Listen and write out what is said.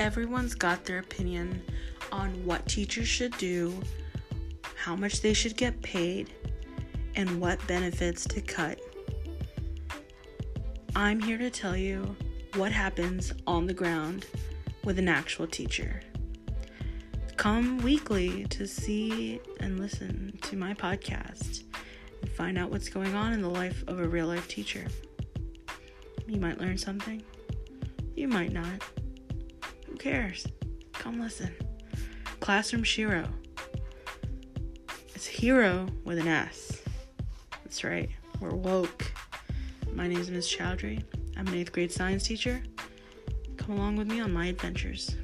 everyone's got their opinion on what teachers should do, how much they should get paid, and what benefits to cut. I'm here to tell you what happens on the ground with an actual teacher. Come weekly to see and listen to my podcast and find out what's going on in the life of a real life teacher. You might learn something, you might not. Cares? Come listen. Classroom Shero. It's hero with an S. That's right, we're woke. My name is Ms. Chowdhury. I'm an eighth grade science teacher. Come along with me on my adventures.